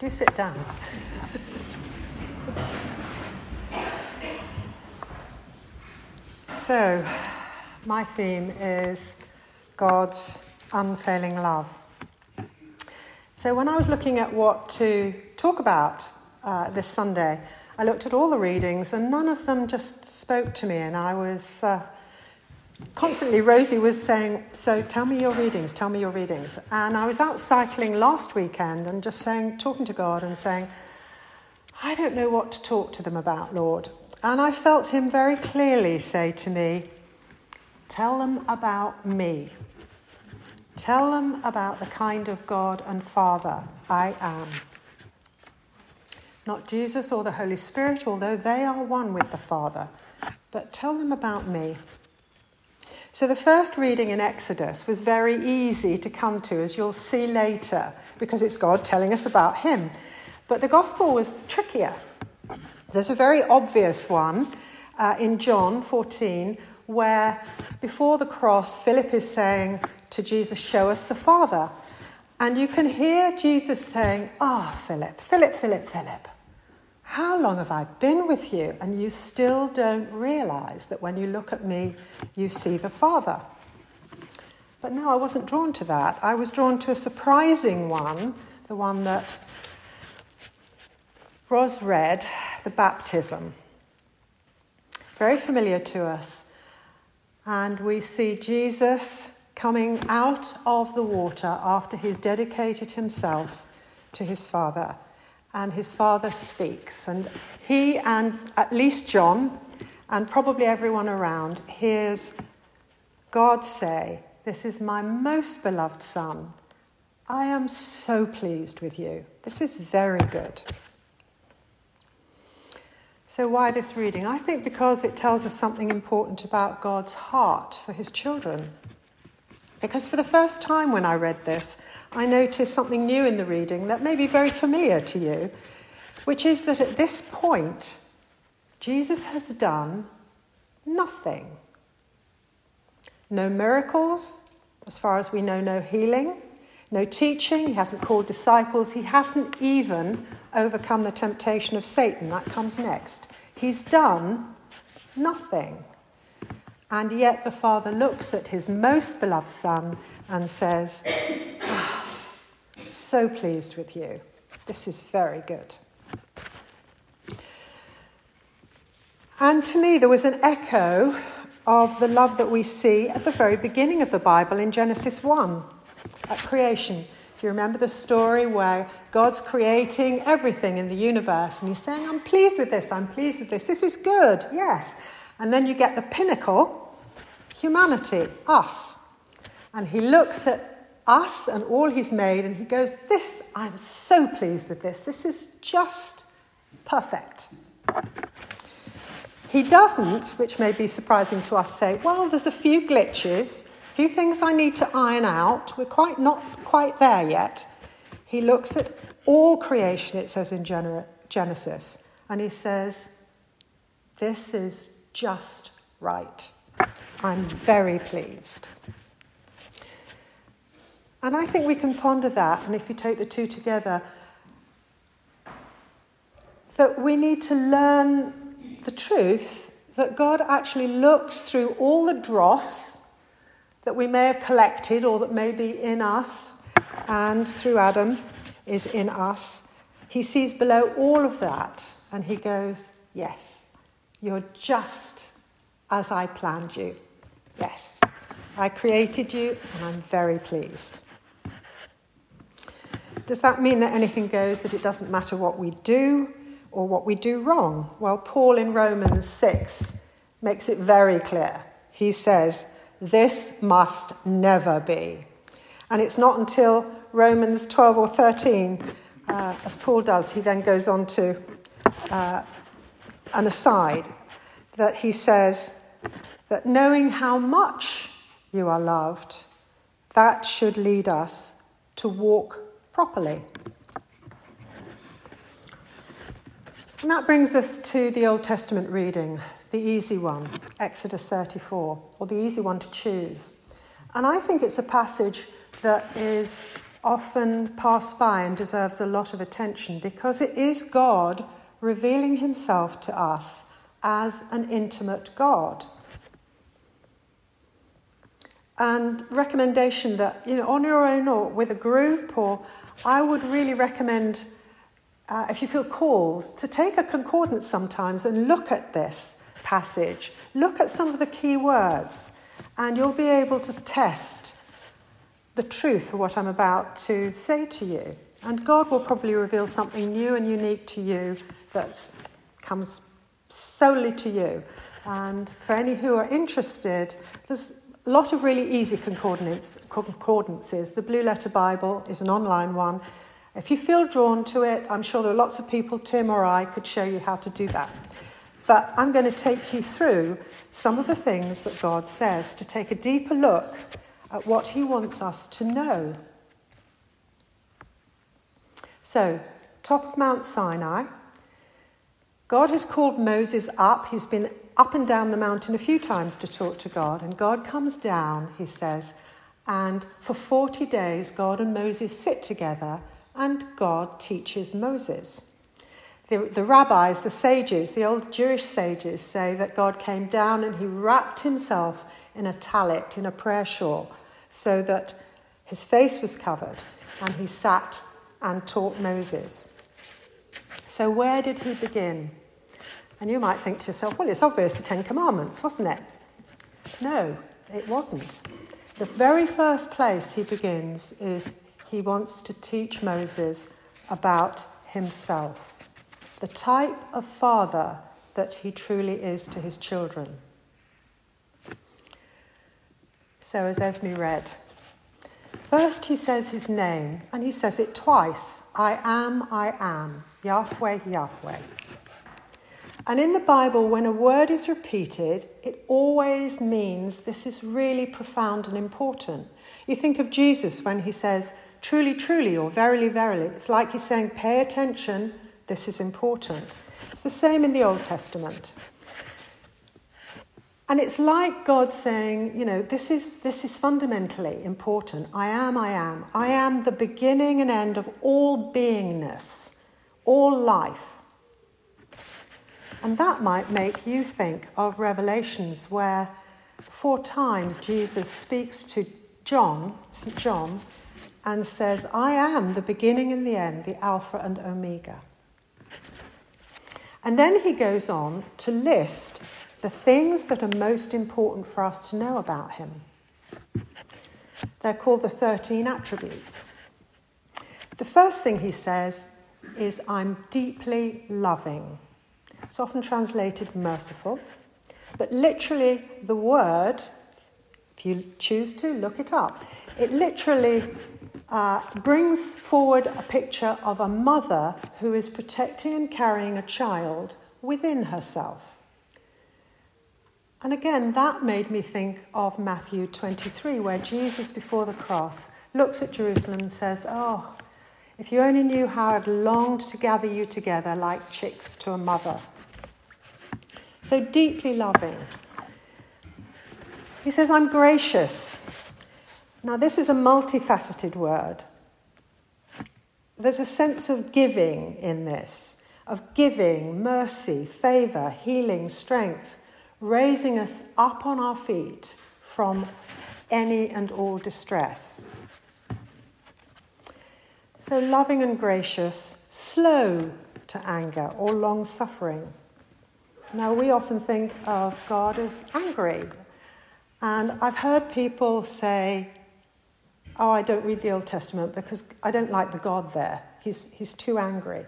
Do sit down. so, my theme is God's unfailing love. So, when I was looking at what to talk about uh, this Sunday, I looked at all the readings and none of them just spoke to me, and I was. Uh, constantly Rosie was saying, So tell me your readings, tell me your readings. And I was out cycling last weekend and just saying, talking to God and saying, I don't know what to talk to them about, Lord. And I felt Him very clearly say to me, Tell them about me. Tell them about the kind of God and Father I am. Not Jesus or the Holy Spirit, although they are one with the Father, but tell them about me. So the first reading in Exodus was very easy to come to, as you'll see later, because it's God telling us about Him. But the gospel was trickier. There's a very obvious one uh, in John 14 where before the cross, Philip is saying to Jesus, Show us the Father. And you can hear Jesus saying, Ah, oh, Philip, Philip, Philip, Philip. How long have I been with you? And you still don't realize that when you look at me, you see the Father. But no, I wasn't drawn to that. I was drawn to a surprising one, the one that Ros read, the baptism. Very familiar to us. And we see Jesus coming out of the water after he's dedicated himself to his Father and his father speaks. And he and at least John, and probably everyone around, hears God say, This is my most beloved son. I am so pleased with you. This is very good. So, why this reading? I think because it tells us something important about God's heart for his children. Because for the first time when I read this, I noticed something new in the reading that may be very familiar to you, which is that at this point, Jesus has done nothing. No miracles, as far as we know, no healing, no teaching, he hasn't called disciples, he hasn't even overcome the temptation of Satan. That comes next. He's done nothing. And yet the Father looks at his most beloved Son and says, ah, So pleased with you. This is very good. And to me, there was an echo of the love that we see at the very beginning of the Bible in Genesis 1 at creation. If you remember the story where God's creating everything in the universe and He's saying, I'm pleased with this, I'm pleased with this, this is good, yes. And then you get the pinnacle humanity, us. And he looks at us and all he's made and he goes, This, I'm so pleased with this. This is just perfect. He doesn't, which may be surprising to us, say, Well, there's a few glitches, a few things I need to iron out. We're quite not quite there yet. He looks at all creation, it says in Genesis, and he says, This is just right. I'm very pleased. And I think we can ponder that, and if you take the two together, that we need to learn the truth that God actually looks through all the dross that we may have collected or that may be in us and through Adam is in us. He sees below all of that and he goes, Yes, you're just as I planned you. Yes, I created you and I'm very pleased. Does that mean that anything goes, that it doesn't matter what we do or what we do wrong? Well, Paul in Romans 6 makes it very clear. He says, This must never be. And it's not until Romans 12 or 13, uh, as Paul does, he then goes on to uh, an aside that he says, that knowing how much you are loved, that should lead us to walk properly. And that brings us to the Old Testament reading, the easy one, Exodus 34, or the easy one to choose. And I think it's a passage that is often passed by and deserves a lot of attention because it is God revealing himself to us as an intimate God. And recommendation that, you know, on your own or with a group, or I would really recommend, uh, if you feel called, to take a concordance sometimes and look at this passage. Look at some of the key words, and you'll be able to test the truth of what I'm about to say to you. And God will probably reveal something new and unique to you that comes solely to you. And for any who are interested, there's a lot of really easy concordances. The Blue Letter Bible is an online one. If you feel drawn to it, I'm sure there are lots of people, Tim or I, could show you how to do that. But I'm going to take you through some of the things that God says to take a deeper look at what He wants us to know. So, top of Mount Sinai, God has called Moses up. He's been up and down the mountain a few times to talk to God, and God comes down, he says, and for 40 days, God and Moses sit together, and God teaches Moses. The, the rabbis, the sages, the old Jewish sages say that God came down and he wrapped himself in a talit, in a prayer shawl, so that his face was covered and he sat and taught Moses. So, where did he begin? And you might think to yourself, well, it's obvious the Ten Commandments, wasn't it? No, it wasn't. The very first place he begins is he wants to teach Moses about himself, the type of father that he truly is to his children. So, as Esme read, first he says his name, and he says it twice I am, I am, Yahweh, Yahweh. And in the Bible, when a word is repeated, it always means this is really profound and important. You think of Jesus when he says, truly, truly, or verily, verily. It's like he's saying, pay attention, this is important. It's the same in the Old Testament. And it's like God saying, you know, this is, this is fundamentally important. I am, I am. I am the beginning and end of all beingness, all life. And that might make you think of Revelations, where four times Jesus speaks to John, St. John, and says, I am the beginning and the end, the Alpha and Omega. And then he goes on to list the things that are most important for us to know about him. They're called the 13 attributes. The first thing he says is, I'm deeply loving. It's often translated merciful, but literally, the word, if you choose to, look it up, it literally uh, brings forward a picture of a mother who is protecting and carrying a child within herself. And again, that made me think of Matthew 23, where Jesus, before the cross, looks at Jerusalem and says, Oh, if you only knew how I'd longed to gather you together like chicks to a mother. So deeply loving. He says, I'm gracious. Now, this is a multifaceted word. There's a sense of giving in this, of giving, mercy, favour, healing, strength raising us up on our feet from any and all distress. So, loving and gracious, slow to anger or long suffering. Now, we often think of God as angry. And I've heard people say, Oh, I don't read the Old Testament because I don't like the God there. He's, he's too angry.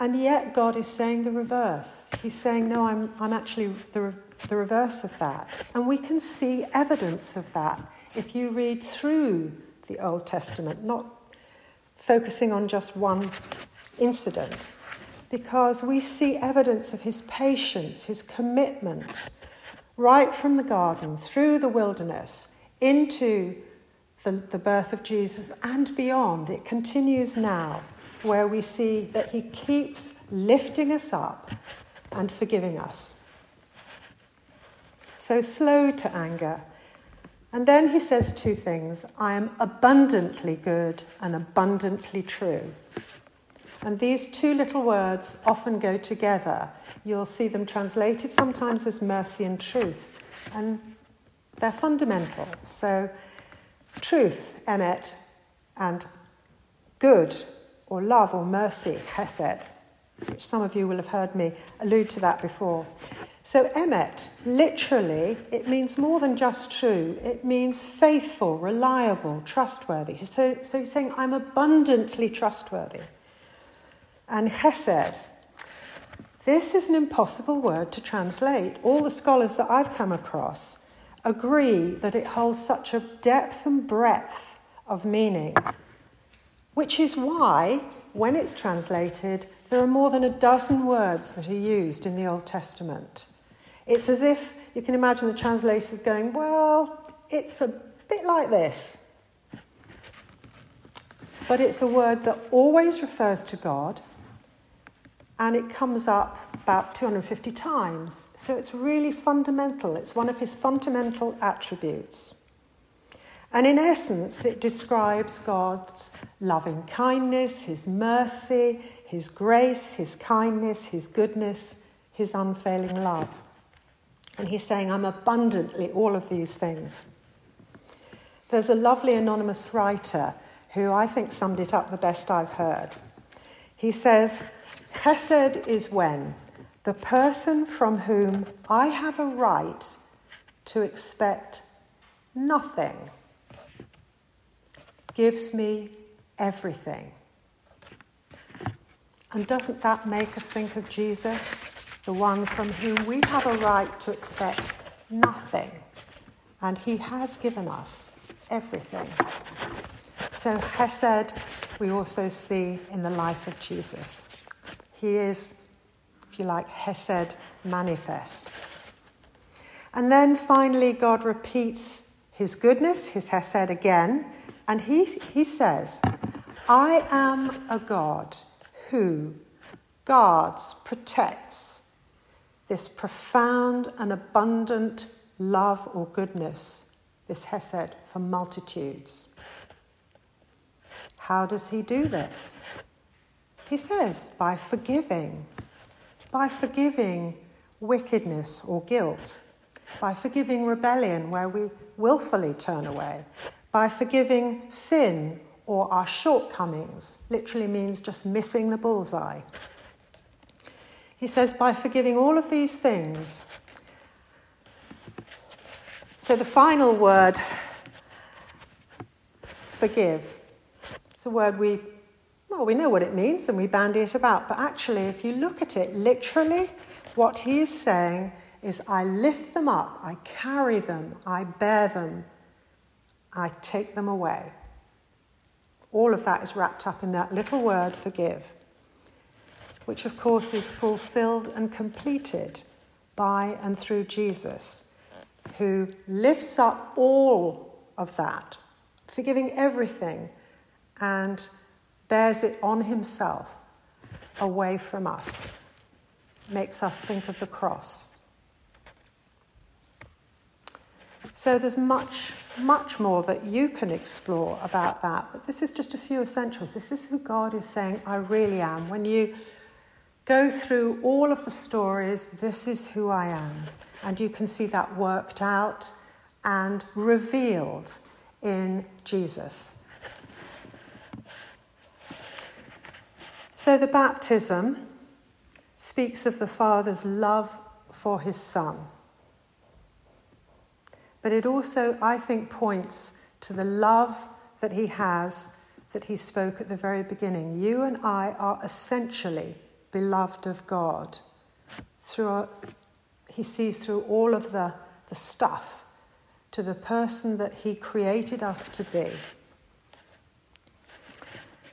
And yet, God is saying the reverse. He's saying, No, I'm, I'm actually the, the reverse of that. And we can see evidence of that if you read through the Old Testament, not focusing on just one incident, because we see evidence of his patience, his commitment, right from the garden, through the wilderness, into the, the birth of Jesus, and beyond. It continues now where we see that He keeps lifting us up and forgiving us. So slow to anger And then he says two things I am abundantly good and abundantly true. And these two little words often go together. You'll see them translated sometimes as mercy and truth. And they're fundamental. So, truth, emet, and good, or love, or mercy, hesed, which some of you will have heard me allude to that before. So, emet, literally, it means more than just true. It means faithful, reliable, trustworthy. So, so he's saying, I'm abundantly trustworthy. And chesed, this is an impossible word to translate. All the scholars that I've come across agree that it holds such a depth and breadth of meaning, which is why, when it's translated, there are more than a dozen words that are used in the Old Testament. It's as if you can imagine the translators going, well, it's a bit like this. But it's a word that always refers to God and it comes up about 250 times. So it's really fundamental. It's one of his fundamental attributes. And in essence, it describes God's loving kindness, his mercy, his grace, his kindness, his goodness, his unfailing love. And he's saying, I'm abundantly all of these things. There's a lovely anonymous writer who I think summed it up the best I've heard. He says, Chesed is when the person from whom I have a right to expect nothing gives me everything. And doesn't that make us think of Jesus, the one from whom we have a right to expect nothing? And he has given us everything. So, Chesed, we also see in the life of Jesus. He is, if you like, Hesed manifest. And then finally, God repeats his goodness, his Hesed again, and he, he says, I am a God who guards, protects this profound and abundant love or goodness, this Hesed for multitudes. How does he do this? He says, by forgiving, by forgiving wickedness or guilt, by forgiving rebellion where we willfully turn away, by forgiving sin or our shortcomings, literally means just missing the bullseye. He says, by forgiving all of these things. So the final word, forgive, it's a word we well, we know what it means and we bandy it about, but actually, if you look at it literally, what he is saying is I lift them up, I carry them, I bear them, I take them away. All of that is wrapped up in that little word, forgive, which of course is fulfilled and completed by and through Jesus, who lifts up all of that, forgiving everything and bears it on himself away from us, makes us think of the cross. So there's much, much more that you can explore about that, but this is just a few essentials. This is who God is saying, I really am. When you go through all of the stories, this is who I am. And you can see that worked out and revealed in Jesus. So the baptism speaks of the Father's love for his Son. But it also, I think, points to the love that he has that he spoke at the very beginning. You and I are essentially beloved of God. Through, he sees through all of the, the stuff to the person that he created us to be.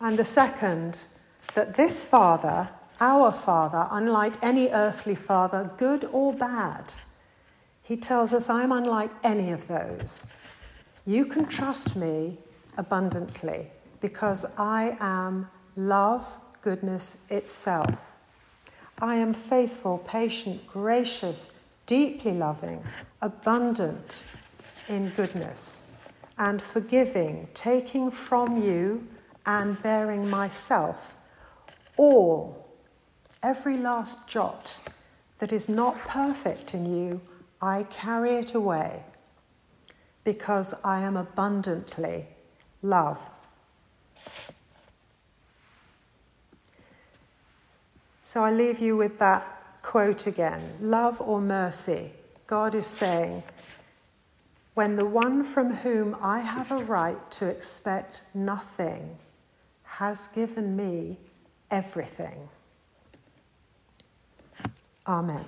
And the second that this Father, our Father, unlike any earthly father, good or bad, he tells us, I'm unlike any of those. You can trust me abundantly because I am love, goodness itself. I am faithful, patient, gracious, deeply loving, abundant, in goodness, and forgiving, taking from you and bearing myself all, every last jot that is not perfect in you, I carry it away because I am abundantly love. So I leave you with that quote again love or mercy. God is saying, when the one from whom I have a right to expect nothing has given me everything. Amen.